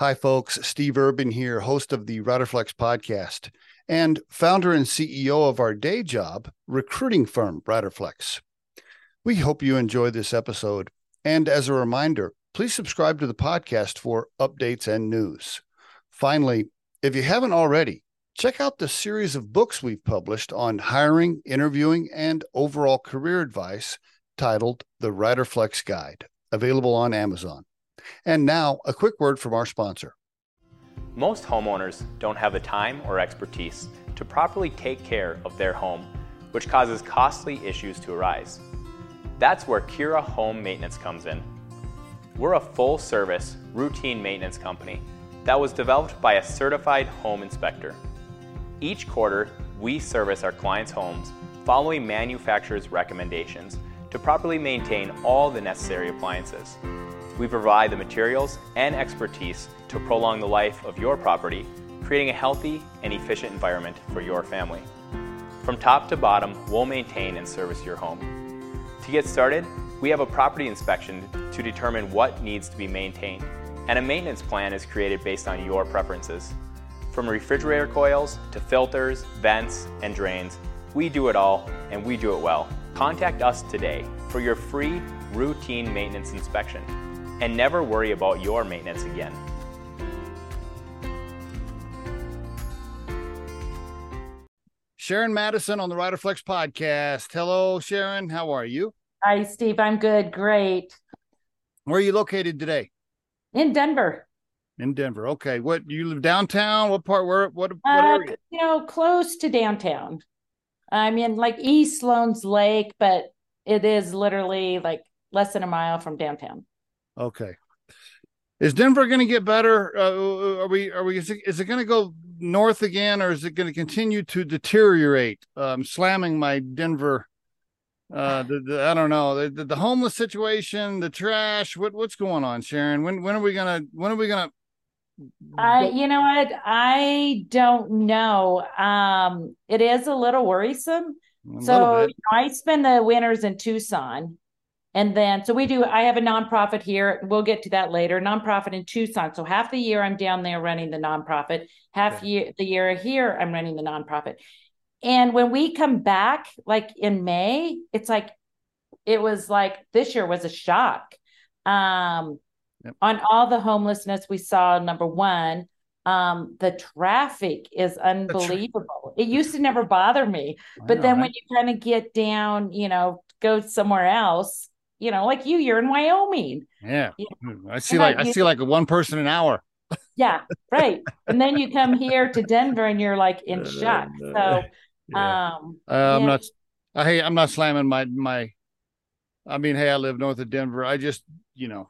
Hi, folks. Steve Urban here, host of the Riderflex podcast and founder and CEO of our day job recruiting firm, Riderflex. We hope you enjoy this episode. And as a reminder, please subscribe to the podcast for updates and news. Finally, if you haven't already, check out the series of books we've published on hiring, interviewing, and overall career advice titled The Riderflex Guide, available on Amazon. And now, a quick word from our sponsor. Most homeowners don't have the time or expertise to properly take care of their home, which causes costly issues to arise. That's where Cura Home Maintenance comes in. We're a full service, routine maintenance company that was developed by a certified home inspector. Each quarter, we service our clients' homes following manufacturer's recommendations to properly maintain all the necessary appliances. We provide the materials and expertise to prolong the life of your property, creating a healthy and efficient environment for your family. From top to bottom, we'll maintain and service your home. To get started, we have a property inspection to determine what needs to be maintained, and a maintenance plan is created based on your preferences. From refrigerator coils to filters, vents, and drains, we do it all and we do it well. Contact us today for your free routine maintenance inspection and never worry about your maintenance again. Sharon Madison on the Riderflex podcast. Hello, Sharon. How are you? Hi, Steve. I'm good. Great. Where are you located today? In Denver. In Denver. Okay. What you live downtown? What part? Where? What? What Uh, area? you know, close to downtown. I'm in like East Sloan's Lake, but it is literally like less than a mile from downtown. Okay. Is Denver going to get better? Uh, are we? Are we? Is it, is it going to go north again, or is it going to continue to deteriorate? Um, slamming my Denver. Uh, the, the I don't know the, the homeless situation, the trash. What what's going on, Sharon? When when are we gonna? When are we gonna? I, you know what? I don't know. Um, it is a little worrisome. A So bit. you know, I spend the winters in Tucson. And then, so we do, I have a nonprofit here. We'll get to that later. Nonprofit in Tucson. So half the year I'm down there running the nonprofit. Half Okay. year, the year here I'm running the nonprofit. And when we come back, like in May, it's like, it was like this year was a shock. Um, Yep. on all the homelessness we saw, number one, um, the traffic is unbelievable. It used to never bother me. I But know, then right? when you kind of get down, you know, go somewhere else, you know, like you, you're in Wyoming. yeah, you I see And like I- I see like a one person an hour. Yeah, right. and then you come here to Denver and you're like in shock. So, Yeah. um, Uh, I'm yeah. not. I hey, I'm not slamming my my. I mean, hey, I live north of Denver. I just, you know,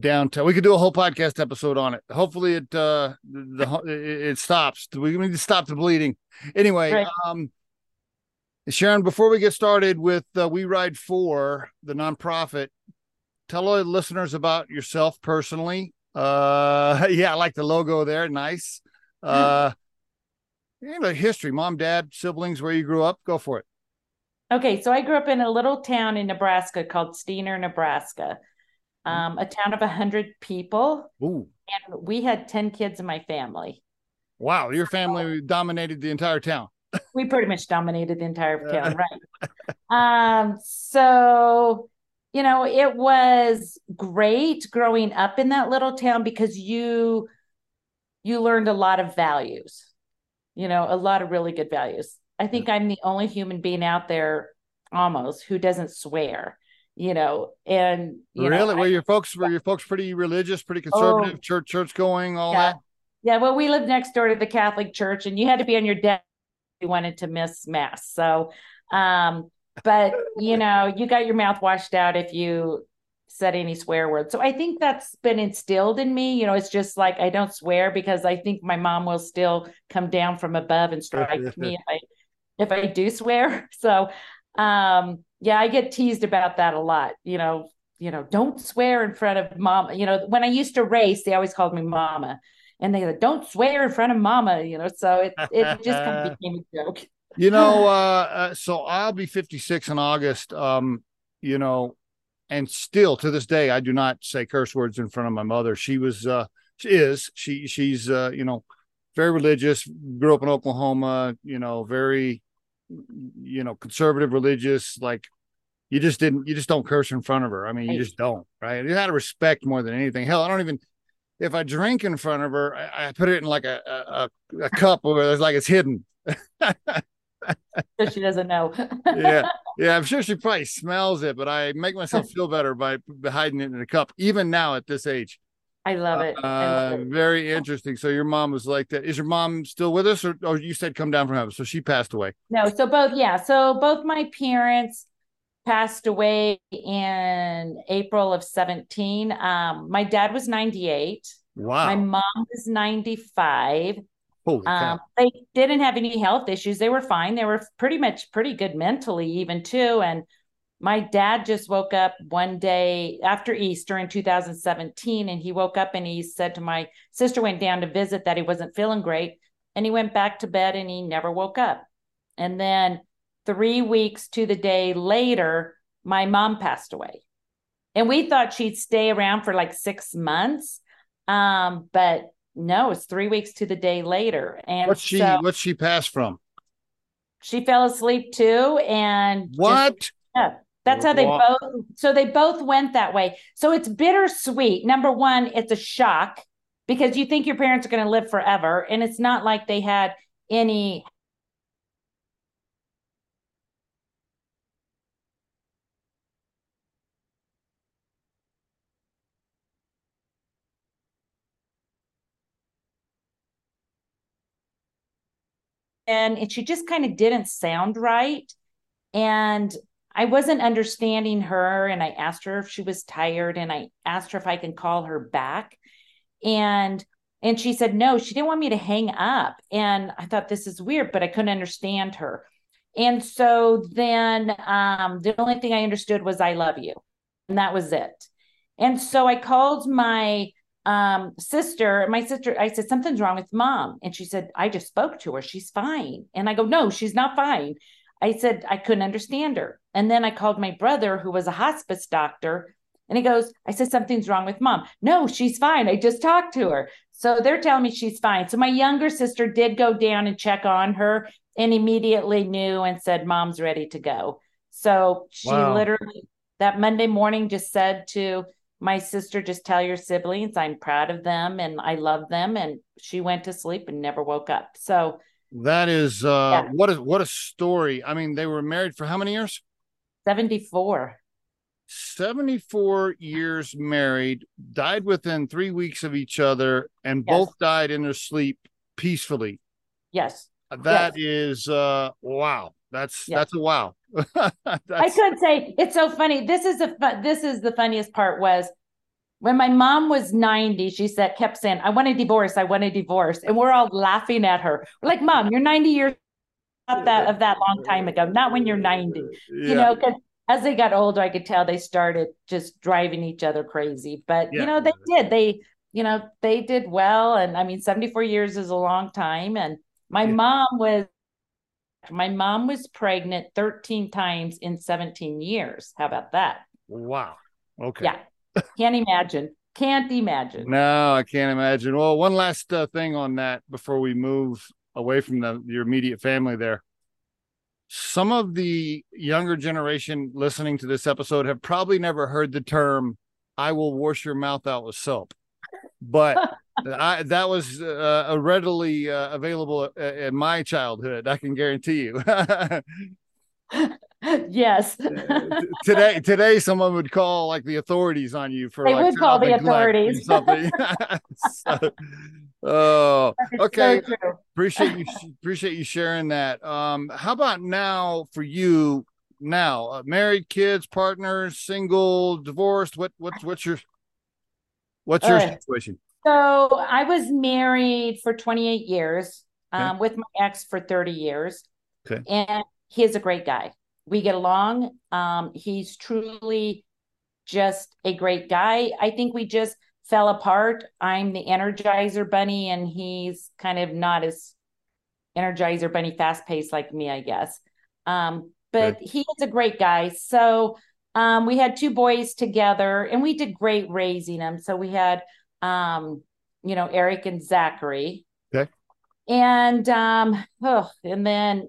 downtown. We could do a whole podcast episode on it. Hopefully, it uh the, the it, it stops. We need to stop the bleeding. Anyway, Right. um, Sharon, before we get started with uh, We Ride 4 the nonprofit, tell our listeners about yourself personally. Uh, yeah, I like the logo there. Nice. Uh. Yeah, the history, mom, dad, siblings, where you grew up. Go for it. Okay, so I grew up in a little town in Nebraska called Steinauer, Nebraska. Mm-hmm. Um, a town of 100 people, Ooh, and we had 10 kids in my family. wow, your family dominated the entire town. We pretty much dominated the entire town, right? um, so you know, it was great growing up in that little town because you you learned a lot of values. You know, a lot of really good values. I think I'm the only human being out there almost who doesn't swear, you know, and you know, really? I- were your folks were your folks pretty religious, pretty conservative, church church going, all yeah. that? Yeah, well, we lived next door to the Catholic Church, and you had to be on your you wanted to miss mass. So, um, but you know, you got your mouth washed out if you said any swear words. So I think that's been instilled in me. You know, it's just like I don't swear because I think my mom will still come down from above and strike me if I if I do swear. So, um, yeah, I get teased about that a lot. You know, you know, don't swear in front of mom. You know, when I used to race, they always called me mama and they said, "Don't swear in front of Mama," you know. So it it just kind of became a joke. You know, uh, uh, so I'll be 56 in August. Um, you know, and still to this day, I do not say curse words in front of my mother. She was, uh, she is, she, she's, uh, you know, very religious, grew up in Oklahoma, you know, very, you know, conservative religious, like you just didn't, you just don't curse in front of her. I mean, you just don't, right? You had to respect more than anything. Hell, I don't even, if I drink in front of her, I, I put it in like a, a, a cup where it's like it's hidden. so she doesn't know. yeah. Yeah. I'm sure she probably smells it, but I make myself feel better by hiding it in a cup, even now at this age. I love it. Uh, I love it. Very interesting. So your mom was like that. Is your mom still with us or, or you said come down from heaven? So she passed away. No. So both, yeah. So both my parents passed away in April of 17. Um, my dad was 98. Wow. My mom was 95. Holy um, they didn't have any health issues. They were fine. They were pretty much pretty good mentally, even too. And my dad just woke up one day after Easter in 2017, and he woke up and he said to my sister, went down to visit that he wasn't feeling great. And he went back to bed and he never woke up. And then three weeks to the day later, my mom passed away. And we thought she'd stay around for like six months. Um, but no, it's three weeks to the day later. And what's she so what's she passed from? She fell asleep too. And what? Just, yeah, that's how they both so they both went that way. So it's bittersweet. Number one, it's a shock because you think your parents are going to live forever. And it's not like they had any and, she just kind of didn't sound right. And I wasn't understanding her. And I asked her if she was tired and I asked her if I can call her back. And and she said no, she didn't want me to hang up. And I thought this is weird, but I couldn't understand her. And so then um, the only thing I understood was I love you. And that was it. And so I called my um, sister, my sister, I said, something's wrong with mom. And she said, I just spoke to her. She's fine. And I go, no, she's not fine. I said, I couldn't understand her. And then I called my brother, who was a hospice doctor, and he goes, I said, something's wrong with mom. No, she's fine. I just talked to her. So they're telling me she's fine. So my younger sister did go down and check on her and immediately knew and said, Mom's ready to go. So she wow. literally that Monday morning just said to my sister just tell your siblings i'm proud of them and i love them and she went to sleep and never woke up so that is uh yeah. what is what a story i mean they were married for how many years 74 74 years married died within three weeks of each other and yes. both died in their sleep peacefully yes That yes. is uh wow that's yes. that's a wow I could say it's so funny. This is the this is the funniest part was when my mom was 90, she said kept saying, I want a divorce, I want a divorce. And we're all laughing at her. We're like, Mom, you're 90 years of that of that long time ago, not when you're 90. Yeah. You know, because as they got older, I could tell they started just driving each other crazy. But yeah. you know, they did. They, you know, they did well. And I mean, 74 years is a long time. And my yeah. mom was my mom was pregnant 13 times in 17 years. How about that? Wow. Okay. Yeah. Can't imagine. Can't imagine. No, I can't imagine. Well, one last uh, thing on that before we move away from the, your immediate family there. Some of the younger generation listening to this episode have probably never heard the term, I will wash your mouth out with soap. But I, that was uh, readily uh, available uh, in my childhood. I can guarantee you. yes. today, today, someone would call like the authorities on you for. They like, would call the authorities. Something. so, oh, okay. So appreciate you. Appreciate you sharing that. Um, how about now for you? Now, uh, married, kids, partners, single, divorced. What what's what's your what's your situation? So I was married for 28 years, okay. um, with my ex for 30 years. Okay. And he's a great guy. We get along. Um, he's truly just a great guy. I think we just fell apart. I'm the energizer bunny, and he's kind of not as energizer bunny fast paced like me, I guess. Um, but he is a great guy. So um, we had two boys together and we did great raising them. So we had, um, you know, Eric and Zachary. Okay. And, um, oh, and then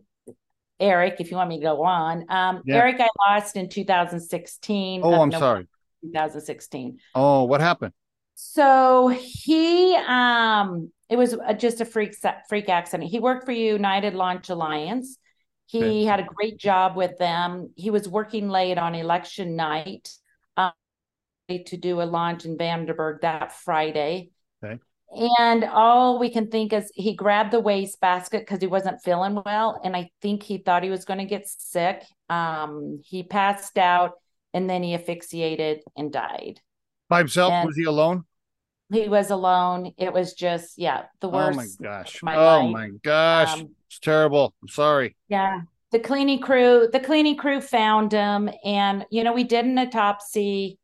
Eric, if you want me to go on, um, Yeah. Eric, I lost in 2016. Oh, I'm November sorry. 2016. Oh, what happened? So he, um, it was just a freak freak accident. He worked for United Launch Alliance. He had a great job with them. He was working late on election night um, to do a launch in Vandenberg that Friday. Okay. And all we can think is he grabbed the waste basket because he wasn't feeling well. And I think he thought he was going to get sick. Um, he passed out and then he asphyxiated and died. By himself? And- was he alone? He was alone. It was just, yeah, the worst. Oh my gosh. my oh life. my gosh. Um, it's terrible. I'm sorry. Yeah. The cleaning crew, the cleaning crew found him and you know, we did an autopsy,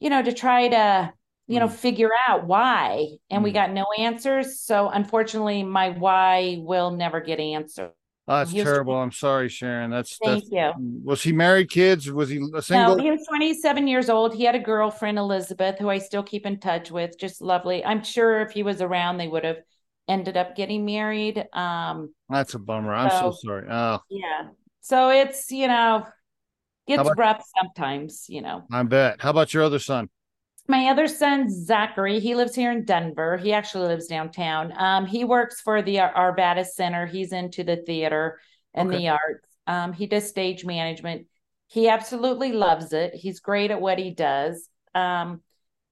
you know, to try to, you know, Mm. figure out why. And we Mm. got no answers. So unfortunately, my why will never get answered. Oh, that's was- terrible. I'm sorry, Sharon. That's Thank that's you. was he married, kids? Was he a single? No, he was 27 years old. He had a girlfriend, Elizabeth, who I still keep in touch with. Just lovely. I'm sure if he was around, they would have ended up getting married. Um, That's a bummer. I'm so So- sorry. Oh, Yeah. So it's, you know, it's about- rough sometimes, you know. I bet. How about your other son? My other son, Zachary, he lives here in Denver. He actually lives downtown. Um, he works for the Ar- Arvada Center. He's into the theater and Okay. the arts. Um, he does stage management. He absolutely loves it. He's great at what he does. Um,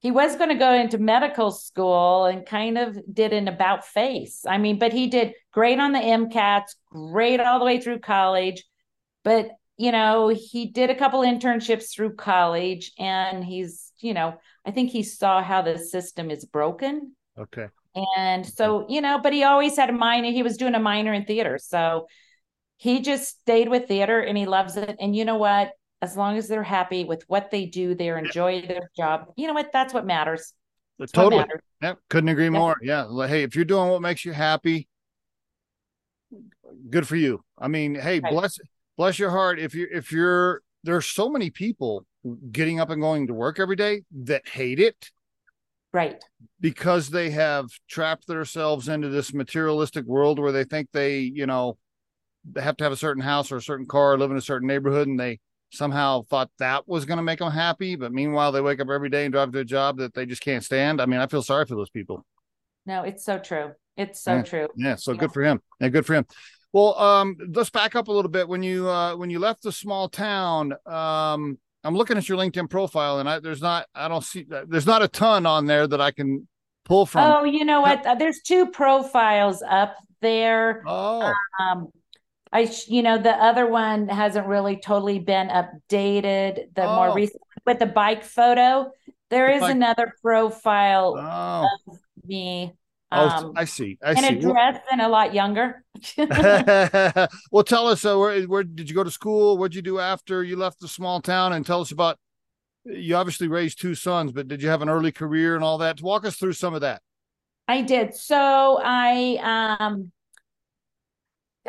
he was going to go into medical school and kind of did an about face. I mean, but he did great on the MCATs, great all the way through college. But, you know, he did a couple internships through college and he's, you know, I think he saw how the system is broken. Okay. And so, you know, but he always had a minor, he was doing a minor in theater. So he just stayed with theater and he loves it. And you know what? As long as they're happy with what they do, they enjoy their job. You know what? That's what matters. That's what Totally. matters. Yep. Couldn't agree more. Yeah. Hey, if you're doing what makes you happy, good for you. I mean, hey, Right. bless bless your heart. If you if you're there's so many people getting up and going to work every day that hate it Right. because they have trapped themselves into this materialistic world where they think they, you know, they have to have a certain house or a certain car, live in a certain neighborhood, and they somehow thought that was going to make them happy. But meanwhile, they wake up every day and drive to a job that they just can't stand. I mean, I feel sorry for those people. No, it's so true. It's so Yeah. true. Yeah, so Yeah. good for him. Yeah, good for him. Well, um, let's back up a little bit. When you uh when you left the small town, um, I'm looking at your LinkedIn profile, and I there's not I don't see there's not a ton on there that I can pull from. Oh, you know what? Uh, There's two profiles up there. Oh, Um, I, you know, the other one hasn't really totally been updated. The Oh. more recent with the bike photo, there The is bike- another profile oh, of me oh, um, I see. I see. a dress and a lot younger. Well, well, tell us uh, where where did you go to school? What'd you do after you left the small town? And tell us about. You obviously raised two sons, but did you have an early career and all that? Walk us through some of that. I did. So I um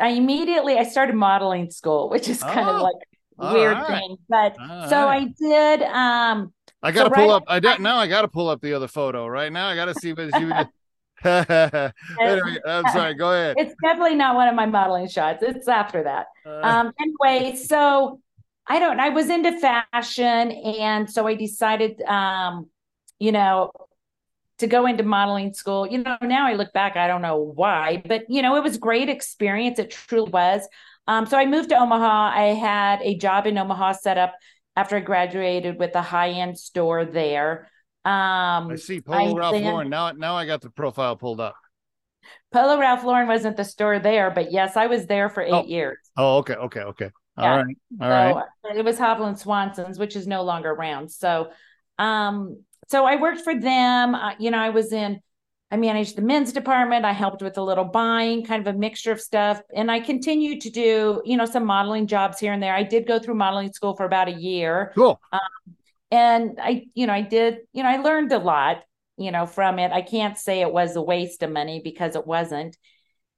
I immediately I started modeling school, which is kind Oh, of like a weird right. thing. But All so right. I did um I got to So pull right- up. I don't now. I got to pull up the other photo right now. I got to see what. What anyway, I'm sorry. Go ahead. it's definitely not one of my modeling shots. It's after that. Uh, Um anyway, so I don't I was into fashion and so I decided um you know to go into modeling school. You know, now I look back, I don't know why, but you know, it was a great experience. It truly was. Um, so I moved to Omaha. I had a job in Omaha set up after I graduated with a high-end store there. Um, I see Polo I Ralph then- Lauren. Now, now I got the profile pulled up. Polo Ralph Lauren wasn't the store there, but yes, I was there for eight Oh, years. Oh, okay, okay, okay. All Yeah. right, all right. So it was Hovland Swanson's, which is no longer around. So, um, so I worked for them. Uh, you know, I was in, I managed the men's department. I helped with a little buying, kind of a mixture of stuff. And I continued to do, you know, some modeling jobs here and there. I did go through modeling school for about a year. Cool. And I, you know, I did, you know, I learned a lot, you know, from it. I can't say it was a waste of money because it wasn't.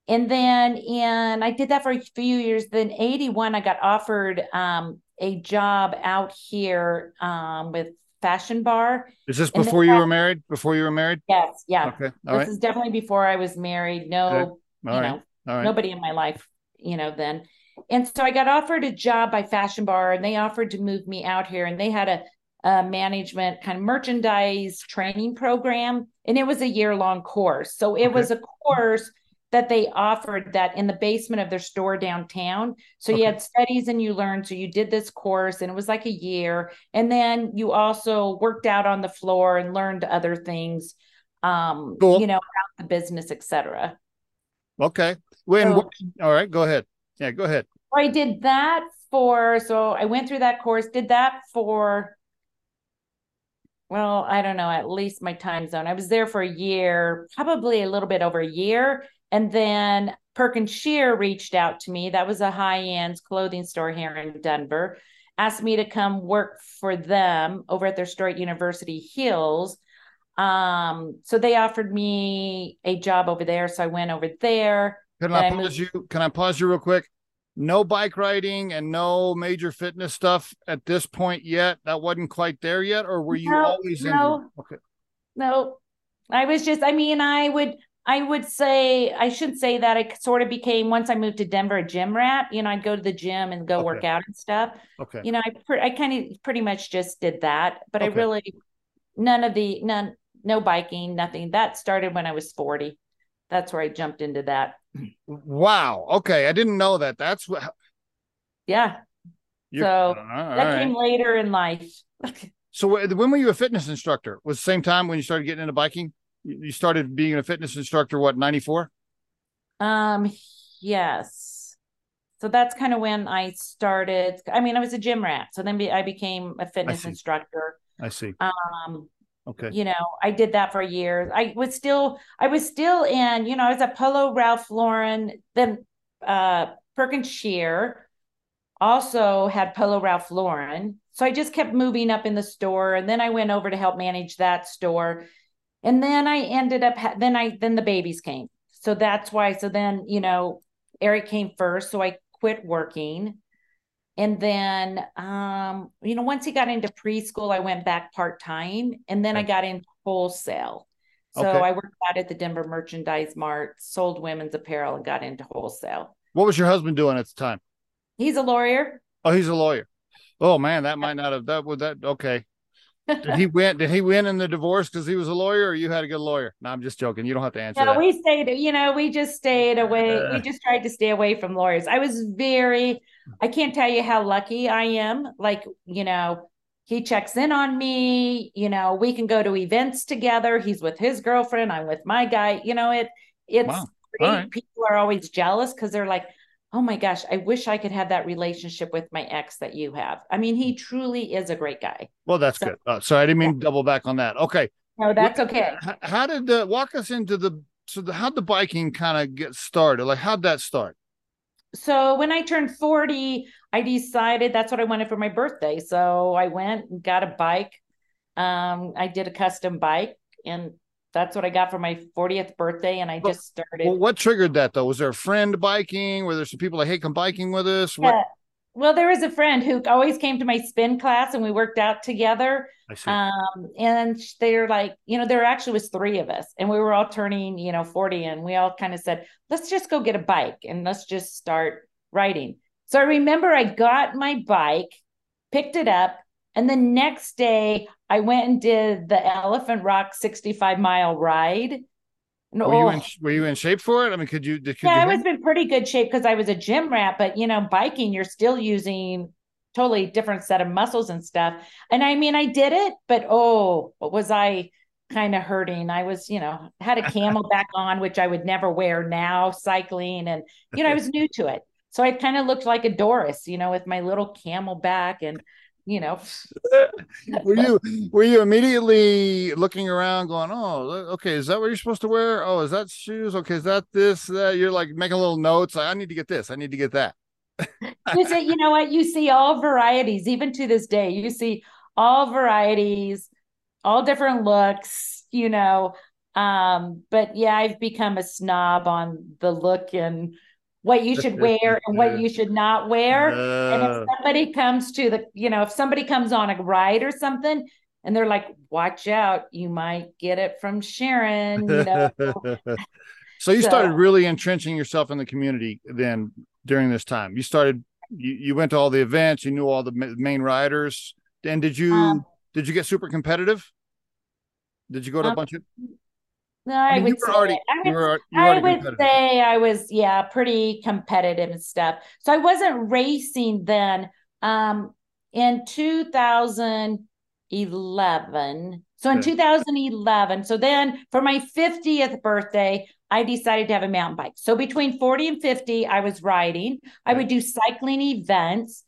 And then, and I did that for a few years. Then 81, I got offered um, a job out here um, with Fashion Bar. Is this before you were married? Before you were married? Yes. Yeah. Okay. All this right. is definitely before I was married. No, Okay. you All right. know, All right. nobody in my life, you know, then. And so I got offered a job by Fashion Bar and they offered to move me out here and they had a, a management kind of merchandise training program and it was a year long course. So it Okay. was a course that they offered that in the basement of their store downtown. So you had studies and you learned. So you did this course and it was like a year. And then you also worked out on the floor and learned other things, um, Cool. you know, about the business, et cetera. Okay. When? So- all right. Go ahead. Yeah. Go ahead. I did that for, so I went through that course, did that for, well, I don't know, at least my time zone. I was there for a year, probably a little bit over a year. And then Perkins Shear reached out to me. That was a high end clothing store here in Denver, asked me to come work for them over at their store at University Hills. Um, so they offered me a job over there. So I went over there. Can I I pause you? Can I pause you real quick? No bike riding and no major fitness stuff at this point yet. That wasn't quite there yet, or were you No, always no. into? Okay. No, I was just, I mean, I would, I would say, I should say that I sort of became, once I moved to Denver, a gym rat. You know, I'd go to the gym and go Okay. work out and stuff. Okay. You know, I, pre- I kind of pretty much just did that, but I really, none of the, none, no biking, nothing. That started when I was 40. That's where I jumped into that. Wow. Okay. I didn't know that. That's what. Yeah. you- So, all That right. came later in life. So when were you a fitness instructor? Was the same time when you started getting into biking? You started being a fitness instructor. What? Ninety four. Um, yes. So that's kind of when I started. I mean, I was a gym rat. So then I became a fitness see. instructor. I see. Um, Okay. you know, I did that for years. I was still, I was still in, you know, I was at Polo Ralph Lauren, then uh Perkins Shear also had Polo Ralph Lauren. So I just kept moving up in the store. And then I went over to help manage that store. And then I ended up, ha- then I, then the babies came. So that's why, so then, you know, Eric came first. So I quit working. And then, um, you know, once he got into preschool, I went back part time, and then I got into wholesale. So Okay. I worked out at the Denver Merchandise Mart, sold women's apparel, and got into wholesale. What was your husband doing at the time? He's a lawyer. Oh, he's a lawyer. Oh man, that might not have that would that okay. Did he win? Did he win in the divorce because he was a lawyer, or you had a good lawyer? No, I'm just joking. You don't have to answer No, that. we stayed, you know, we just stayed away. Uh. we just tried to stay away from lawyers. I was very, I can't tell you how lucky I am. Like, you know, he checks in on me, you know, we can go to events together. He's with his girlfriend, I'm with my guy. You know, it it's Wow. right. People are always jealous because they're like, oh my gosh, I wish I could have that relationship with my ex that you have. I mean, he truly is a great guy. Well, that's So- good. Uh, sorry, I didn't mean to double back on that. Okay, No, that's okay. H- how did the walk us into the so the, how'd the biking kind of get started? Like, how'd that start? so when I turned 40, I decided that's what I wanted for my birthday. So I went and got a bike. Um, I did a custom bike and that's what I got for my 40th birthday. And I Well- just started. Well, what triggered that though? Was there a friend biking? Were there some people like, hey, come biking with us? What? Yeah. Well, there was a friend who always came to my spin class and we worked out together. I see. Um, and they're like, you know, there actually was three of us and we were all turning, you know, 40 and we all kind of said, let's just go get a bike and let's just start riding. So I remember I got my bike, picked it up, and the next day I went and did the Elephant Rock 65 mile ride. And, were you oh, in Were you in shape for it? I mean, could you? Could yeah, I was in pretty good shape because I was a gym rat, but you know, biking, you're still using totally different set of muscles and stuff. And I mean, I did it, but oh, what was I kind of hurting? I was, you know, had a CamelBak on, which I would never wear now, cycling, and you know, I was new to it. So I kind of looked like a Doris, you know, with my little CamelBak and you know, were you were you immediately looking around going oh okay is that what you're supposed to wear oh is that shoes okay is that this that you're like making little notes like, i need to get this i need to get that you you know what? You see all varieties, even to this day. You see all varieties, all different looks, you know. Um, but yeah, I've become a snob on the look and what you should wear and what you should not wear. and Uh, if somebody comes to the, you know, if somebody comes on a ride or something and they're like, watch out, you might get it from Sharon. You know? so you So- started really entrenching yourself in the community then during this time. You started you, you went to all the events, you knew all the ma- main riders. And did you Um, did you get super competitive? Did you go to a Um, bunch of no, I, I mean, would say, already I were I would say I was, yeah, pretty competitive and stuff. So I wasn't racing then. Um, in 2011. So in 2011, so then for my 50th birthday, I decided to have a mountain bike. So between 40 and 50, I was riding. I would do cycling events.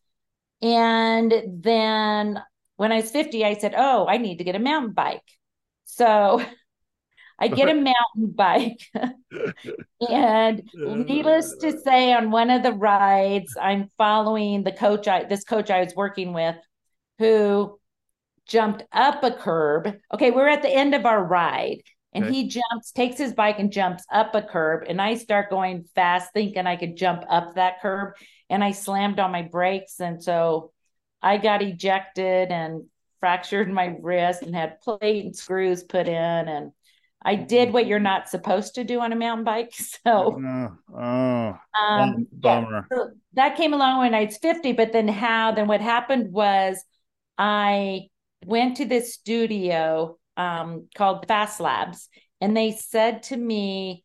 And then when I was 50, I said, Oh, I need to get a mountain bike. So I get a mountain bike. And needless to say, on one of the rides, I'm following the coach I this coach I was working with who jumped up a curb. Okay, we're at the end of our ride. And Okay. he jumps, takes his bike and jumps up a curb. And I start going fast, thinking I could jump up that curb. And I slammed on my brakes. And so I got ejected and fractured my wrist and had plate and screws put in. And I did what you're not supposed to do on a mountain bike. So Oh, oh, um, bum- yeah, bummer. so that came along when I was 50, but then how, then what happened was I went to this studio um, called Fast Labs, and they said to me,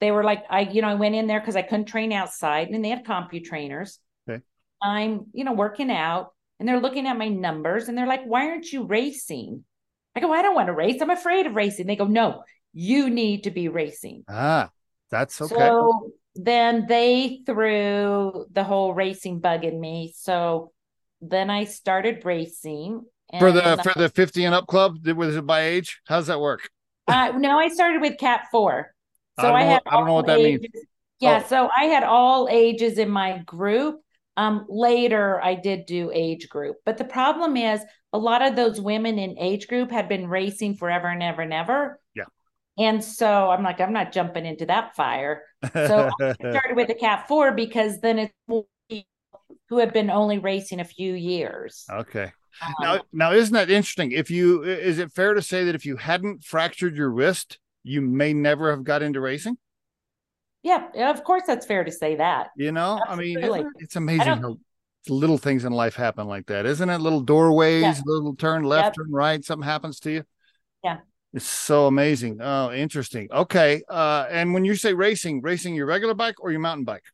they were like, I, you know, I went in there because I couldn't train outside, and they had CompuTrainers. Okay. I'm, you know, working out, and they're looking at my numbers, and they're like, why aren't you racing? I go, I don't want to race. I'm afraid of racing. They go, no, you need to be racing. Ah, that's okay. So then they threw the whole racing bug in me. So then I started racing. for the for the 50 and up club, was it by age? How does that work? uh, no, I started with Cat Four. So I, know had what- I don't know what that means. Yeah, Oh. so I had all ages in my group. Um, later I did do age group, but the problem is a lot of those women in age group had been racing forever and ever and ever. Yeah. And so I'm like, I'm not jumping into that fire. So I started with the Cat Four because then it's more people who have been only racing a few years. okay. Um, Now, now, isn't that interesting? If you is it fair to say that if you hadn't fractured your wrist, you may never have got into racing? Yeah, of course that's fair to say that. You know, I mean, it- it's amazing how little things in life happen like that, isn't it? Little doorways, Yeah. little turn left, Yep. turn right, something happens to you. Yeah. It's so amazing. Oh, interesting. Okay. Uh, and when you say racing, racing your regular bike or your mountain bike?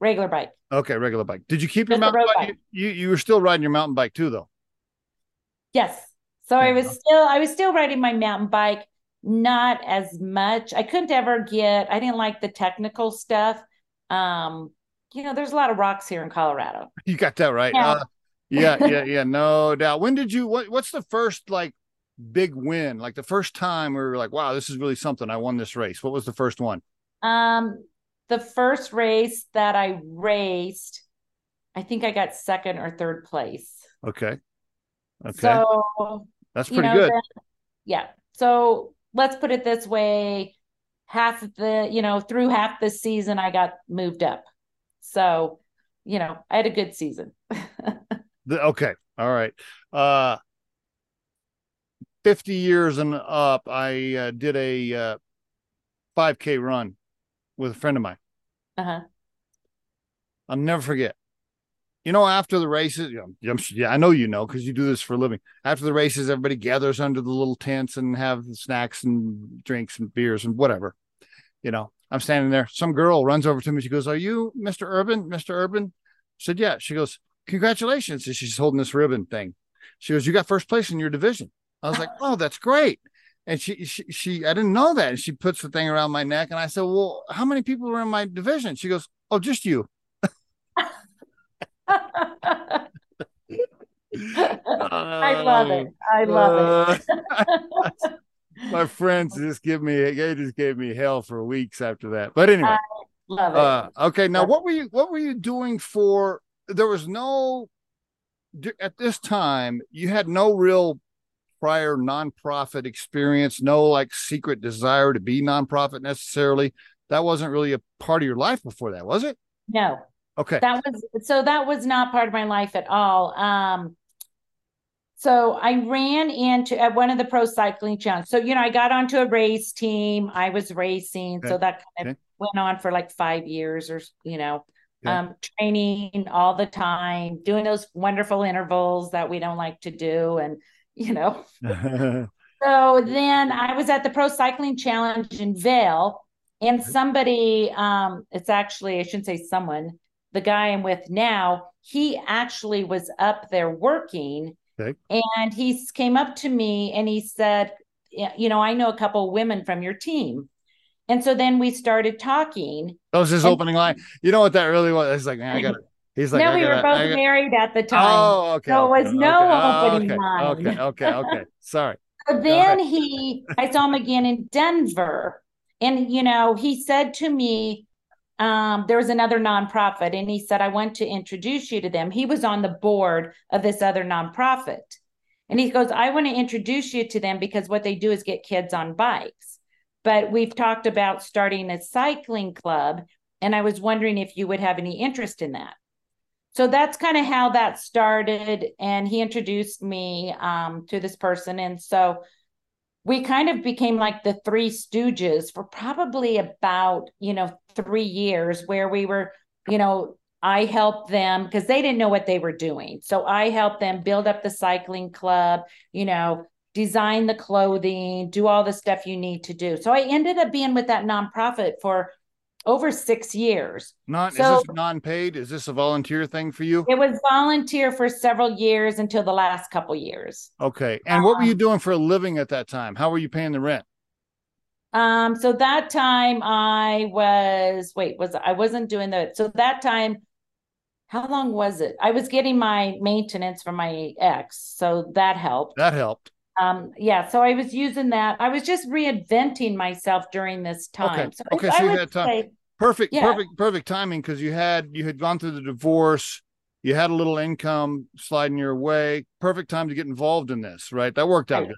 Regular bike. Okay, regular bike. Did you keep your Just a mountain bike? bike. You, you you were still riding your mountain bike too, though. Yes. So I was still I was still riding my mountain bike, not as much. I couldn't ever get I didn't like the technical stuff. Um, you know, there's a lot of rocks here in Colorado. You got that right. Yeah. Uh, yeah, yeah, yeah. No doubt. When did you? What, what's the first like big win? Like the first time we were like, "Wow, this is really something." I won this race. What was the first one? Um, the first race that I raced, I think I got second or third place. Okay. Okay. So That's you pretty know, good. then- yeah. So let's put it this way: half the, you know, through half the season, I got moved up. So, you know, I had a good season. Okay. All right. Uh 50 years and up, I uh, did a uh, 5K run with a friend of mine. Uh-huh. I'll never forget. You know, after the races, you know, yeah, I know you know because you do this for a living. After the races, everybody gathers under the little tents and have snacks and drinks and beers and whatever. You know, I'm standing there. Some girl runs over to me. She goes, "Are you Mr. Urban? Mr. Urban?" I said, "Yeah." She goes, "Congratulations!" And she's holding this ribbon thing. She goes, "You got first place in your division." I was like, "Oh, that's great." And she, she, she, I didn't know that. And she puts the thing around my neck, and I said, "Well, how many people were in my division?" She goes, "Oh, just you." I love it. I love it. it. My friends just give me they just gave me hell for weeks after that. But anyway, Love it. uh, okay. Now, what were you what were you doing for? There was no at this time. You had no real prior nonprofit experience, no like secret desire to be nonprofit necessarily. that wasn't really a part of your life before that, was it? No. Okay. That was so that was not part of my life at all. Um so I ran into at one of the pro cycling challenges. So, you know, I got onto a race team. I was racing. Okay. So that kind of okay. went on for like five years or, you know, okay. um, training all the time, doing those wonderful intervals that we don't like to do. And, you know, so then I was at the pro cycling challenge in Vail and somebody, um, it's actually, I shouldn't say someone, the guy I'm with now, he actually was up there working Okay. And he came up to me and he said, You know, I know a couple women from your team. And so then we started talking. That was his and, opening line. You know what that really was? It's like, man, I got it. He's like, no, we gotta, were both married at the oh, time. Oh, okay. So it was okay, no okay, oh, opening okay, line. Okay, okay, okay. Sorry. So then he, I saw him again in Denver. And, you know, he said to me, um, there was another nonprofit, and he said, I want to introduce you to them. He was on the board of this other nonprofit. And he goes, I want to introduce you to them because what they do is get kids on bikes. But we've talked about starting a cycling club, and I was wondering if you would have any interest in that. So that's kind of how that started. And he introduced me um, to this person. And so we kind of became like the three stooges for probably about you know three years where we were you know i helped them because they didn't know what they were doing so i helped them build up the cycling club you know design the clothing do all the stuff you need to do so i ended up being with that nonprofit for over six years. Not so, is this non-paid? Is this a volunteer thing for you? It was volunteer for several years until the last couple years. Okay. And um, what were you um, doing for a living at that time? How were you paying the rent? Um, so that time I was wait, was I wasn't doing that. So that time, how long was it? I was getting my maintenance from my ex, so that helped. That helped. Um, yeah, so I was using that. I was just reinventing myself during this time. Okay, so okay, I, so you had time. Say, perfect, yeah. perfect, perfect timing because you had you had gone through the divorce, you had a little income sliding your way. Perfect time to get involved in this, right? That worked out good.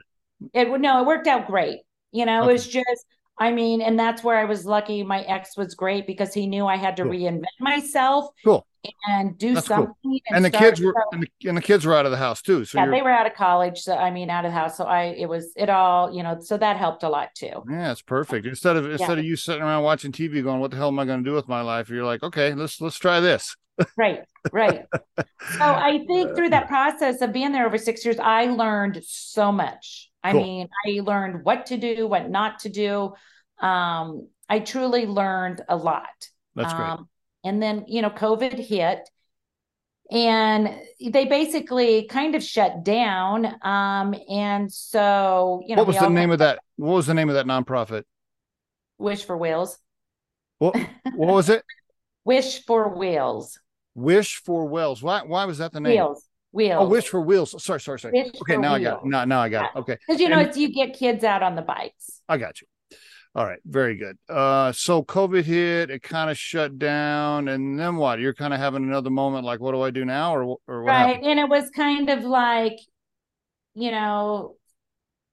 It would no, it worked out great. You know, okay. it was just I mean, and that's where I was lucky. My ex was great because he knew I had to cool. reinvent myself. Cool. And do that's something. Cool. And, and, the kids were and the, and the, kids were out of the house too. So yeah, they were out of college. So I mean, out of the house. So I it was it all you know. So that helped a lot too. Yeah, it's perfect. Instead of instead yeah. of you sitting around watching TV, going, "What the hell am I going to do with my life?" You're like, "Okay, let's let's try this." right right so i think through that process of being there over six years i learned so much I cool. mean, I learned what to do, what not to do. Um, I truly learned a lot. That's great. Um, and then, you know, COVID hit and they basically kind of shut down. Um, and so, you know, what was the name of that? What was the name of that nonprofit? Wish for Wheels. What, what was it? Wish for Wheels. Wish for Wheels. Why, why was that the name? Wheels. Wheels. Oh, wish for wheels. Sorry, sorry, sorry. Wish okay, now wheels. I got it. Now, now I got yeah. it. Okay. Because you know, and, it's you get kids out on the bikes. I got you. All right, very good. Uh, so COVID hit, it kind of shut down, and then what? You're kind of having another moment, like, what do I do now, or or what? Right, happened? and it was kind of like, you know,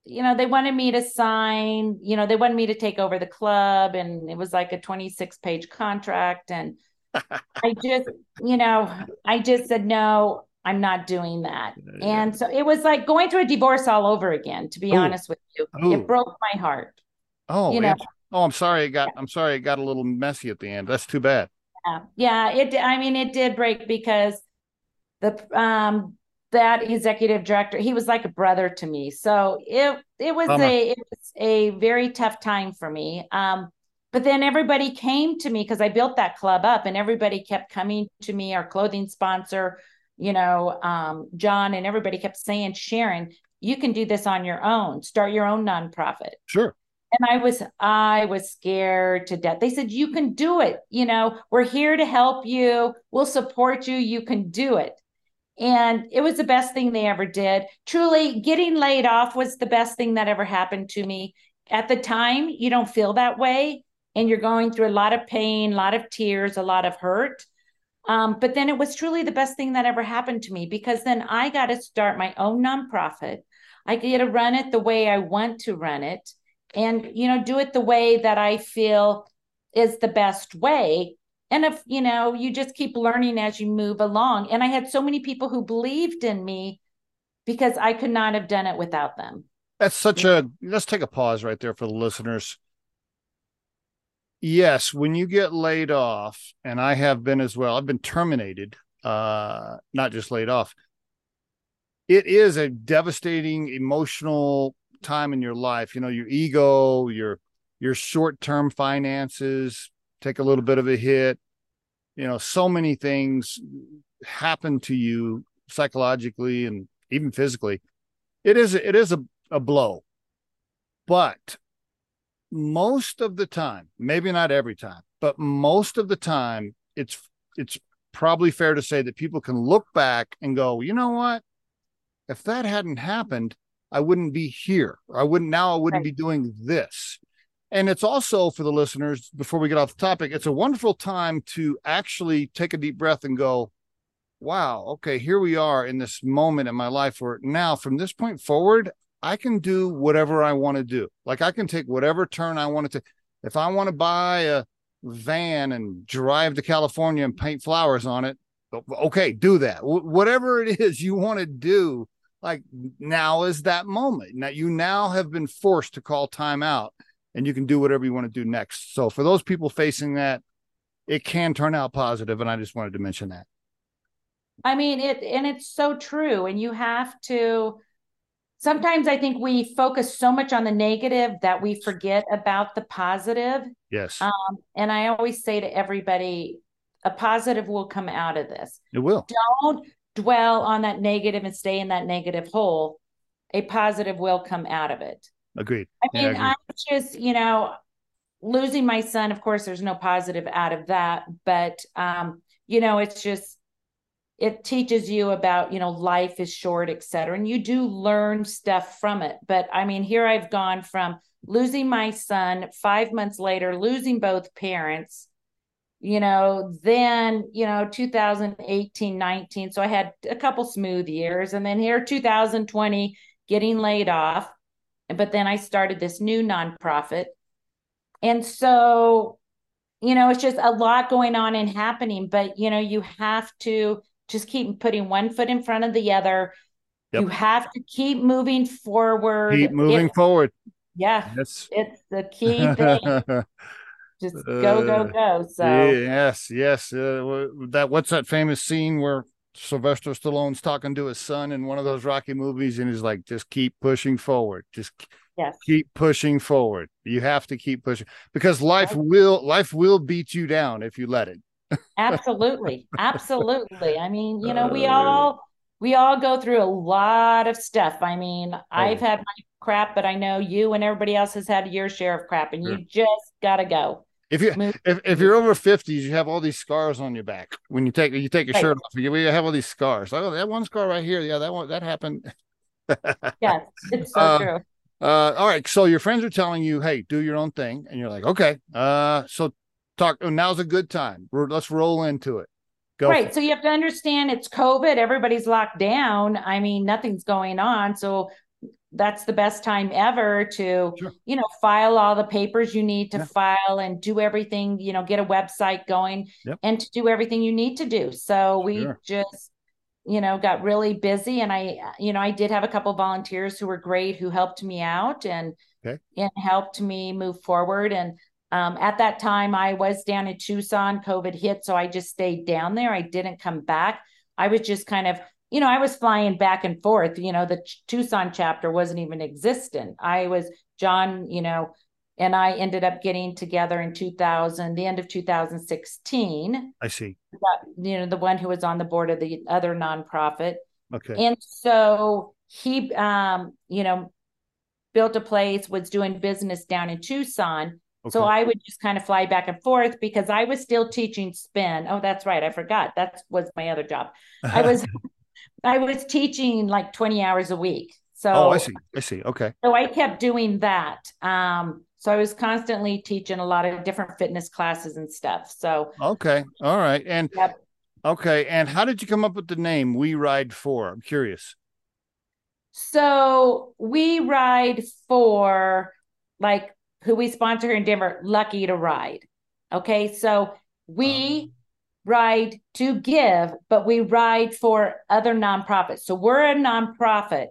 you know, they wanted me to sign, you know, they wanted me to take over the club, and it was like a 26 page contract, and I just, you know, I just said no. I'm not doing that. Yeah. And so it was like going through a divorce all over again, to be Ooh. honest with you. Ooh. It broke my heart. Oh, you know? oh, I'm sorry. It got, I'm sorry. It got a little messy at the end. That's too bad. Yeah. Yeah. It, I mean, it did break because the, um, that executive director, he was like a brother to me. So it, it was Bummer. a, it was a very tough time for me. Um, but then everybody came to me because I built that club up and everybody kept coming to me, our clothing sponsor, you know, um, John and everybody kept saying, Sharon, you can do this on your own. Start your own nonprofit. Sure. And I was, I was scared to death. They said, you can do it. You know, we're here to help you. We'll support you. You can do it. And it was the best thing they ever did. Truly, getting laid off was the best thing that ever happened to me. At the time, you don't feel that way. And you're going through a lot of pain, a lot of tears, a lot of hurt um, but then it was truly the best thing that ever happened to me because then I got to start my own nonprofit. I get to run it the way I want to run it and, you know, do it the way that I feel is the best way. And if, you know, you just keep learning as you move along. And I had so many people who believed in me because I could not have done it without them. That's such a let's take a pause right there for the listeners. Yes, when you get laid off, and I have been as well, I've been terminated, uh, not just laid off. It is a devastating emotional time in your life. You know, your ego, your your short-term finances take a little bit of a hit. You know, so many things happen to you psychologically and even physically. It is it is a a blow. But most of the time, maybe not every time, but most of the time, it's it's probably fair to say that people can look back and go, you know what? If that hadn't happened, I wouldn't be here. I wouldn't now I wouldn't right. be doing this. And it's also for the listeners, before we get off the topic, it's a wonderful time to actually take a deep breath and go, wow, okay, here we are in this moment in my life where now from this point forward, I can do whatever I want to do. Like I can take whatever turn I want to take. If I want to buy a van and drive to California and paint flowers on it, okay, do that. W- whatever it is you want to do, like now is that moment. Now you now have been forced to call time out and you can do whatever you want to do next. So for those people facing that, it can turn out positive, and I just wanted to mention that. I mean it, and it's so true. And you have to sometimes I think we focus so much on the negative that we forget about the positive. Yes. Um, and I always say to everybody, a positive will come out of this. It will. Don't dwell on that negative and stay in that negative hole. A positive will come out of it. Agreed. I mean, yeah, agreed. I'm just, you know, losing my son, of course, there's no positive out of that. But um, you know, it's just it teaches you about you know life is short et cetera and you do learn stuff from it. But i mean here i've gone from losing my son five months later losing both parents you know then you know 2018 19 so i had a couple smooth years and then here 2020 getting laid off but then i started this new nonprofit. And so you know it's just a lot going on and happening but you know you have to just keep putting one foot in front of the other. Yep. You have to keep moving forward. Keep moving it, forward. Yeah. Yes. It's the key thing. just go, go, uh, go. So yes, yes. Uh, that what's that famous scene where Sylvester Stallone's talking to his son in one of those Rocky movies, and he's like, "Just keep pushing forward. Just yes. keep pushing forward. You have to keep pushing because life will life will beat you down if you let it absolutely. Absolutely. I mean you know we all we all go through a lot of stuff. I mean oh. i've had my crap but i know you and everybody else has had your share of crap and sure. you just gotta go. If you if, if you're over 50s you have all these scars on your back when you take you take your right. shirt off. You have all these scars. Oh that one scar right here. Yeah that one that happened. Yes it's so uh, true. uh, all right. So your friends are telling you hey do your own thing and you're like okay. Uh so talk. Oh, now's a good time. We're, let's roll into it. Go right. So you have to understand it's COVID. Everybody's locked down. I mean, nothing's going on. So that's the best time ever to sure. you know file all the papers you need to yeah. file and do everything you know get a website going yep. and to do everything you need to do so we sure. just you know got really busy and i you know i did have a couple volunteers who were great who helped me out and okay. and helped me move forward and um, at that time, I was down in Tucson. COVID hit, so I just stayed down there. I didn't come back. I was just kind of, you know, I was flying back and forth. You know, the Tucson chapter wasn't even existent. I was John, you know, and I ended up getting together in 2000, the end of 2016. I see. You know, the one who was on the board of the other nonprofit. Okay. And so he, um, you know, built a place, was doing business down in Tucson Okay. So I would just kind of fly back and forth because I was still teaching spin. Oh, that's right. I forgot. That was my other job. I was I was teaching like 20 hours a week. So Oh, I see. I see. Okay. So I kept doing that. Um so I was constantly teaching a lot of different fitness classes and stuff. So Okay. All right. And yep. okay, and how did you come up with the name We Ride 4? I'm curious. So we ride for like who we sponsor here in Denver, Lucky to Ride. Okay. So we ride to give, but we ride for other nonprofits. So we're a nonprofit,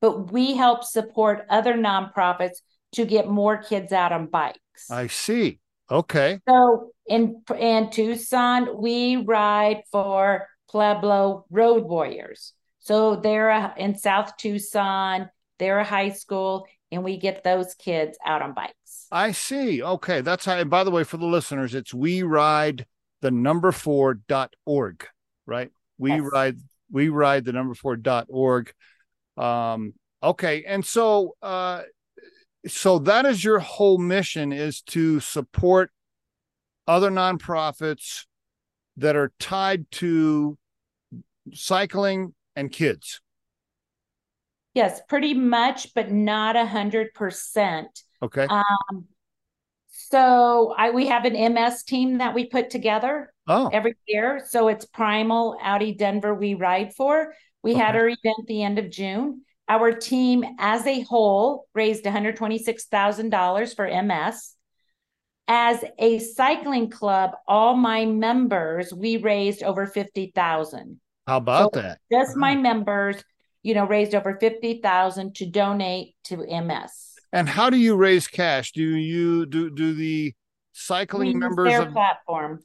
but we help support other nonprofits to get more kids out on bikes. I see. Okay. So in in Tucson, we ride for Pueblo Road Warriors. So they're a, in South Tucson, they're a high school, and we get those kids out on bikes. I see. Okay. That's how, and by the way, for the listeners, it's we ride the number four dot org, right? We Yes. ride, we ride the number four dot org. Um, okay. And so, uh, so that is your whole mission is to support other nonprofits that are tied to cycling and kids. Yes, pretty much, but not a hundred percent. Okay. Um, so I we have an MS team that we put together oh, every year. So it's Primal Audi Denver we ride for. We had our event the end of June. Our team as a whole raised $126,000 for MS. As a cycling club, all my members, we raised over 50,000. how about So that? Just my members, you know, raised over 50,000 to donate to MS. And how do you raise cash? Do you do do the cycling members their of platform.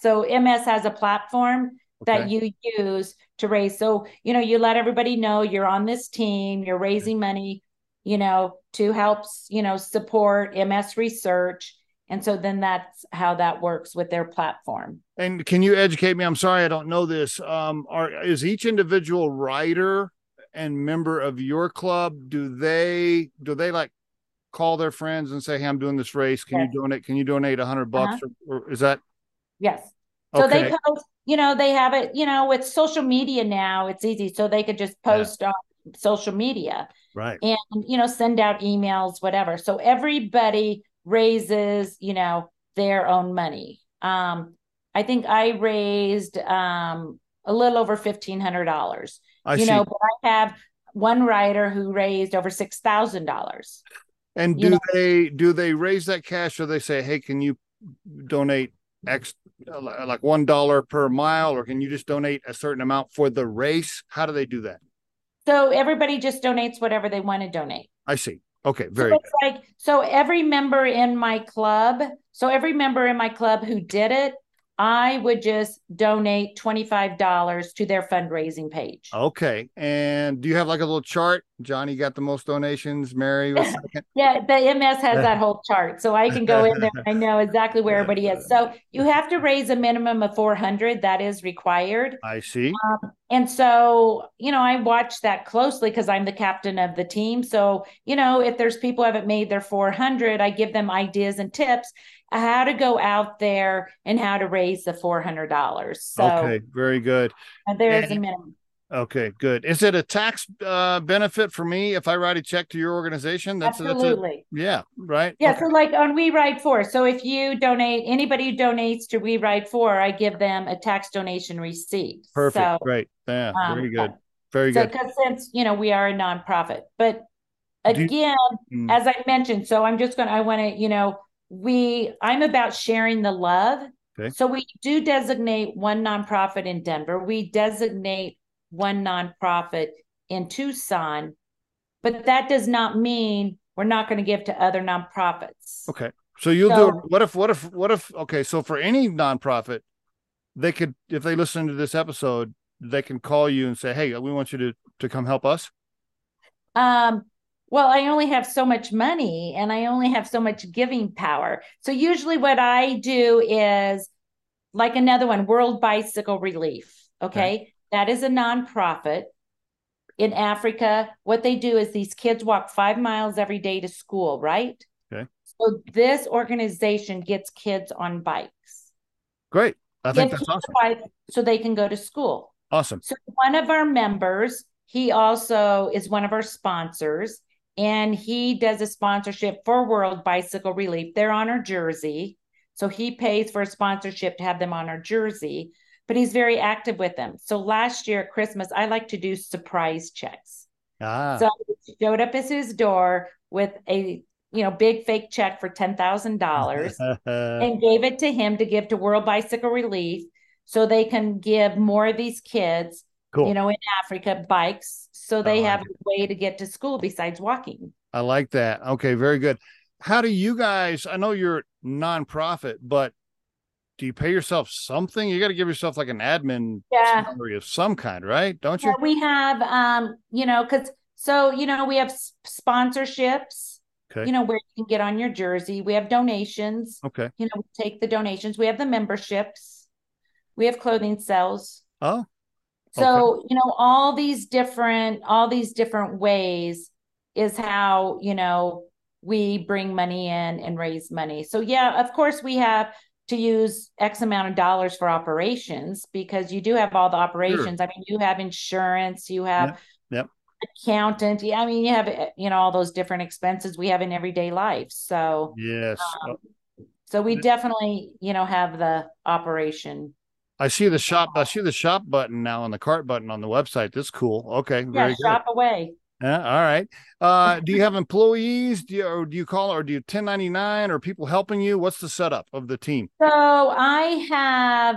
So MS has a platform that you use to raise. So, you know, you let everybody know you're on this team, you're raising money, you know, to help, you know, support MS research. And so then that's how that works with their platform. And can you educate me? I'm sorry, I don't know this. Um, are is each individual rider and member of your club? Do they do they like call their friends and say, "Hey, I'm doing this race. Can Yes. you donate? Can you donate a hundred bucks?" Or, or is that Yes. So okay? they post, you know, they have it, you know, with social media now, it's easy. So they could just Yeah. post on social media. right. and you know send out emails whatever so everybody raises you know their own money um i think i raised um a little over $1500 I you see. know but i have one writer who raised over $6000 and you do know- they do they raise that cash or they say, "Hey, can you donate X uh, like one dollar per mile, or can you just donate a certain amount for the race?" How do they do that? so everybody just donates whatever they want to donate I see. Okay, So very it's like so every member in my club, so every member in my club who did it, I would just donate $25 to their fundraising page. Okay. And do you have like a little chart? Johnny got the most donations. Mary was second. Yeah, the MS has that whole chart. So I can go in there. I know exactly where everybody is. So you have to raise a minimum of 400. That is required. I see. Um, and so, you know, I watch that closely because I'm the captain of the team. So, you know, if there's people who haven't made their 400, I give them ideas and tips how to go out there and how to raise the $400. So okay, very good. uh, there's a minimum. Okay, good. Is it a tax uh, benefit for me if I write a check to your organization? That's Absolutely. That's a, yeah, right. Yeah, Okay. so like on We Ride 4, so if you donate, anybody who donates to We Ride 4, I give them a tax donation receipt. Perfect. So, Great. Yeah, um, very good. Very so good. because since you know we are a nonprofit, but Do you- again, Mm, as I mentioned, so I'm just going to, I want to, you know, we, I'm about sharing the love. Okay. So we do designate one nonprofit in Denver. We designate one nonprofit in Tucson, but that does not mean we're not going to give to other nonprofits. Okay. So you'll do what if what if what if okay, so for any nonprofit, they could if they listen to this episode, they can call you and say, Hey, we want you to to come help us. Um, well, I only have so much money and I only have so much giving power. So usually what I do is like another one, World Bicycle Relief. Okay. That is a nonprofit in Africa. What they do is these kids walk five miles every day to school, right? Okay. So this organization gets kids on bikes. Great. I think Give that's awesome. so they can go to school. Awesome. So one of our members, he also is one of our sponsors, and he does a sponsorship for World Bicycle Relief. They're on our jersey. So he pays for a sponsorship to have them on our jersey, but he's very active with them. So last year at Christmas, I like to do surprise checks. Ah, So he showed up at his door with a you know, big fake check for $10,000 and gave it to him to give to World Bicycle Relief so they can give more of these kids, Cool. you know, in Africa bikes so they like have a way to get to school besides walking. I like that. Okay, very good. How do you guys? I know you're nonprofit, but do you pay yourself something? You got to give yourself like an admin Yeah. salary of some kind, right? Don't you? Yeah, we have, um, you know, because so you know we have sponsorships, Okay. you know, where you can get on your jersey. We have donations. Okay. You know, we take the donations. We have the memberships. We have clothing sales. Oh, So you know, all these different, all these different ways is how you know we bring money in and raise money. So yeah, of course we have to use X amount of dollars for operations because you do have all the operations. I mean, you have insurance, you have Yep, accountant. Yeah, I mean, you have you know all those different expenses we have in everyday life. So yes. um, Uh, so we definitely you know have the operation. I see the shop. I see the shop button now on the cart button on the website. That's cool. Okay, Yeah, very good. shop away. Yeah, all right. Uh, do you have employees? Do you, or do you call or do you 1099 or people helping you? What's the setup of the team? So I have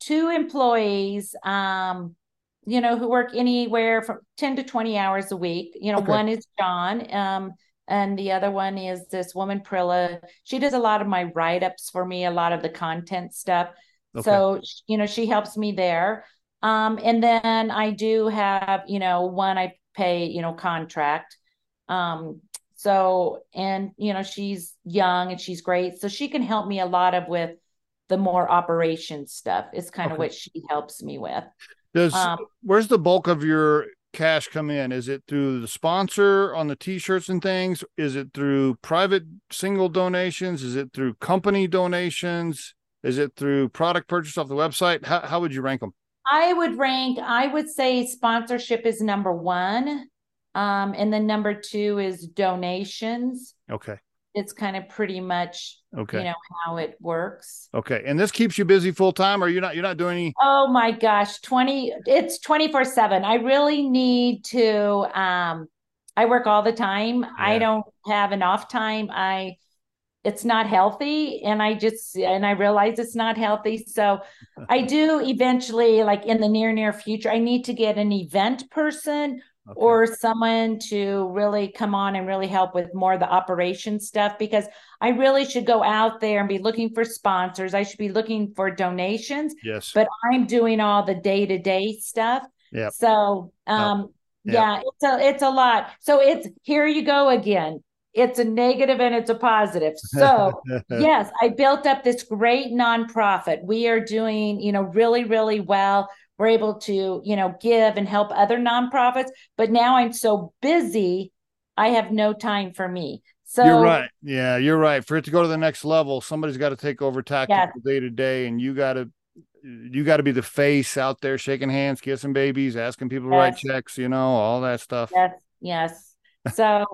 two employees, um, you know, who work anywhere from 10 to 20 hours a week. You know, Okay. one is John, um, and the other one is this woman, Prilla. She does a lot of my write-ups for me, a lot of the content stuff. Okay. So, you know, she helps me there. Um, and then I do have, you know, one I pay, you know, contract. Um, so, and, you know, she's young and she's great. So she can help me a lot of with the more operation stuff is kind of what she helps me with. Does Um, where's the bulk of your cash come in? Is it through the sponsor on the t-shirts and things? Is it through private single donations? Is it through company donations? Is it through product purchase off the website? How how would you rank them? I would rank, I would say sponsorship is number one. Um, and then number two is donations. Okay. It's kind of pretty much, Okay. you know, how it works. Okay. And this keeps you busy full time or you're not you're not doing any Oh my gosh, 20 it's 24/7. I really need to um I work all the time. I don't have an off time. I it's not healthy and I just and I realize it's not healthy. So I do eventually like in the near near future I need to get an event person Okay. or someone to really come on and really help with more of the operation stuff because I really should go out there and be looking for sponsors. I should be looking for donations yes. but I'm doing all the day to day stuff. yeah So um Yep. yeah, it's a it's a lot. So it's here you go again. It's a negative and it's a positive. So yes, I built up this great nonprofit. We are doing, you know, really, really well. We're able to, you know, give and help other nonprofits, but now I'm so busy, I have no time for me. So you're right. Yeah, you're right. For it to go to the next level, somebody's got to take over tactical day to day, and you got to you got to be the face out there, shaking hands, kissing babies, asking people to write checks. You know, all that stuff. Yes, yes. So,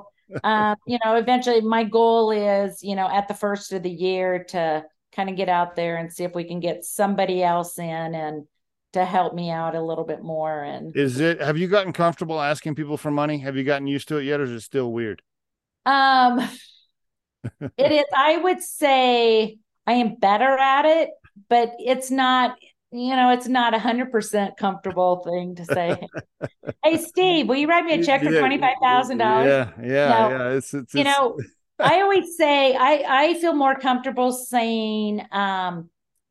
um, you know, eventually my goal is, you know, at the first of the year to kind of get out there and see if we can get somebody else in and to help me out a little bit more. And Is it? Have you gotten comfortable asking people for money? Have you gotten used to it yet, or is it still weird? um, it is, I would say I am better at it, but it's not, you know, it's not a hundred percent comfortable thing to say. Hey, Steve, will you write me a check for twenty-five thousand dollars? Yeah, yeah, No. yeah. It's, it's, you it's- know i always say i i feel more comfortable saying um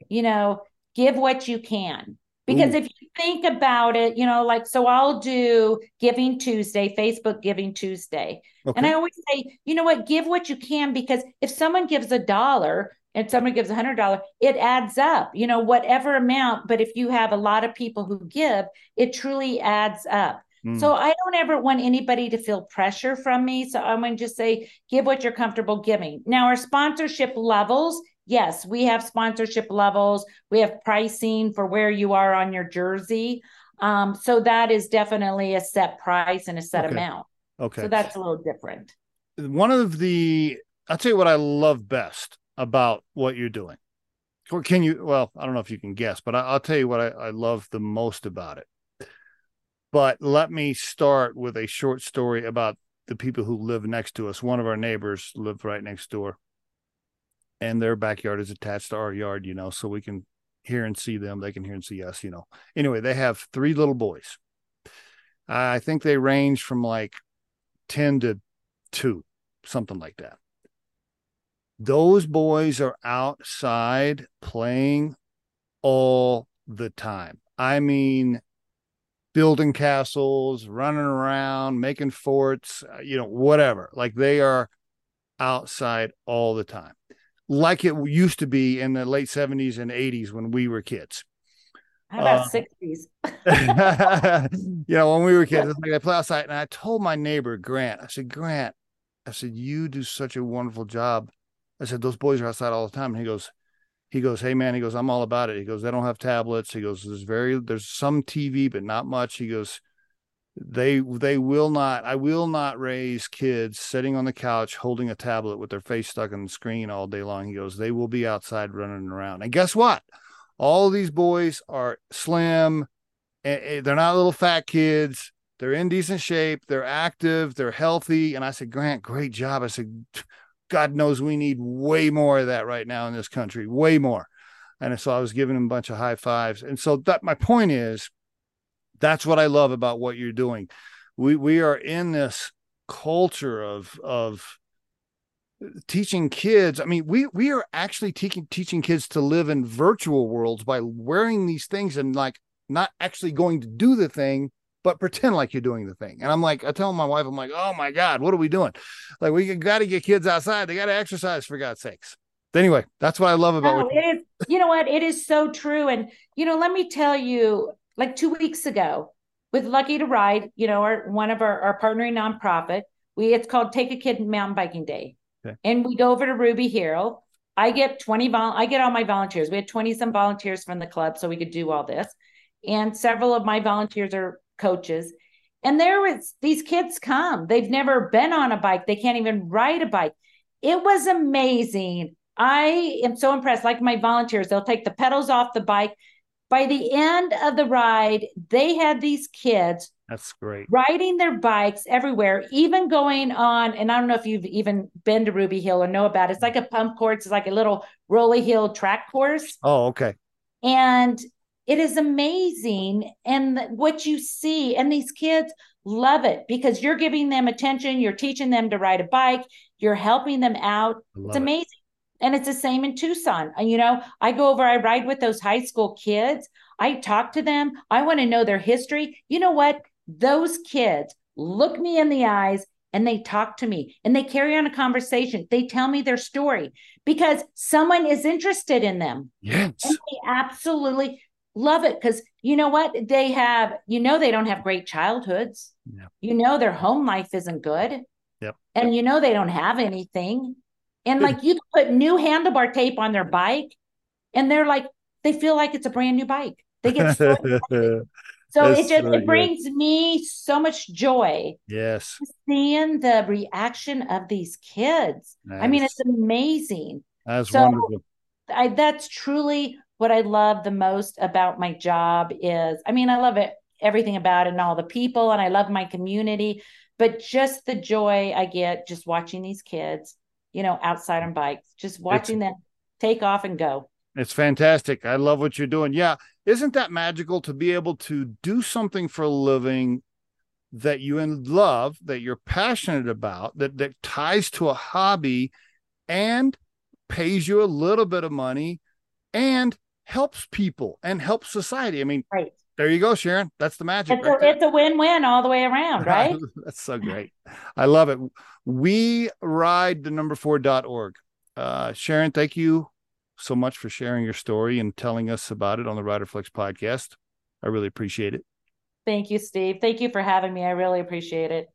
you know give what you can because Ooh. if you think about it you know like so i'll do giving tuesday facebook giving tuesday and i always say you know what give what you can because if someone gives a dollar and someone gives a hundred dollar it adds up you know whatever amount but if you have a lot of people who give it truly adds up Mm. so I don't ever want anybody to feel pressure from me. So I'm going to just say, give what you're comfortable giving. Now, our sponsorship levels, yes, we have sponsorship levels. We have pricing for where you are on your jersey. Um, so that is definitely a set price and a set Okay. amount. okay. So that's a little different. one of the I'll tell you what I love best about what you're doing. Or can you? Well, I don't know if you can guess, but I, I'll tell you what I, I love the most about it. But let me start with a short story about the people who live next to us. One of our neighbors live right next door, and their backyard is attached to our yard. You know, so we can hear and see them. They can hear and see us. You know. Anyway, they have three little boys. I think they range from like ten to two, something like that. Those boys are outside playing all the time. I mean, building castles, running around, making forts, uh, you know, whatever. Like they are outside all the time, like it used to be in the late 70s and 80s when we were kids. How about uh, 60s? you know, when we were kids, like I play outside. And I told my neighbor, Grant, I said, Grant, I said, you do such a wonderful job. I said, those boys are outside all the time. And he goes, he goes, Hey man, he goes, I'm all about it. He goes, they don't have tablets. He goes, there's very, there's some TV, but not much. He goes, they, they will not, I will not raise kids sitting on the couch holding a tablet with their face stuck in the screen all day long. He goes, they will be outside running around. And guess what? All these boys are slim. They're not little fat kids. They're in decent shape. They're active. They're healthy. And I said, Grant, great job. I said, God knows we need way more of that right now in this country, way more. And so I was giving him a bunch of high fives. And so that my point is that's what I love about what you're doing. We we are in this culture of of teaching kids. I mean, we we are actually teaching teaching kids to live in virtual worlds by wearing these things and like not actually going to do the thing but pretend like you're doing the thing. And I'm like, I tell my wife, I'm like, oh my God, what are we doing? Like, we got to get kids outside. They got to exercise for God's sakes. Anyway, that's what I love about it. oh, it. Is, you know what? It is so true. And, you know, let me tell you, like two weeks ago with Lucky to Ride, you know, our, one of our, our partnering nonprofit, we, it's called Take a Kid Mountain Biking Day. Okay. And we go over to Ruby Hill. I get 20, vol- I get all my volunteers. We had 20 some volunteers from the club so we could do all this. And several of my volunteers are coaches. And there was these kids come. They've never been on a bike. They can't even ride a bike. It was amazing. I am so impressed. Like my volunteers, they'll take the pedals off the bike. By the end of the ride, they had these kids. That's great. Riding their bikes everywhere, even going on. And I don't know if you've even been to Ruby Hill or know about it. It's like a pump course. It's like a little rolly hill track course. Oh, okay. And it is amazing and what you see and these kids love it because you're giving them attention you're teaching them to ride a bike you're helping them out it's amazing it. and it's the same in tucson uh, you know i go over i ride with those high school kids i talk to them i want to know their history you know what those kids look me in the eyes and they talk to me and they carry on a conversation. They tell me their story because someone is interested in them. Yes. And they absolutely love it because you know what? They have you know they don't have great childhoods. Yep. you know their home life isn't good. Yep. and you know they don't have anything. And like you put new handlebar tape on their bike and they're like they feel like it's a brand new bike. They get so, so it just so it brings me so much joy yes. seeing the reaction of these kids. Nice. i mean it's amazing. That's so wonderful. I, that's truly what I love the most about my job is I mean, I love it, everything about it and all the people, and I love my community, but just the joy I get just watching these kids, you know, outside on bikes, just watching it's, them take off and go. It's fantastic. I love what you're doing. Yeah. Isn't that magical to be able to do something for a living that you love, that you're passionate about, that, that ties to a hobby and pays you a little bit of money and helps people and helps society. I mean, right. there you go, Sharon. That's the magic. It's, right a, it's a win-win all the way around, right? That's so great. I love it. We ride the number four.org. Uh, Sharon, thank you so much for sharing your story and telling us about it on the Riderflex podcast. I really appreciate it. Thank you, Steve. Thank you for having me. I really appreciate it.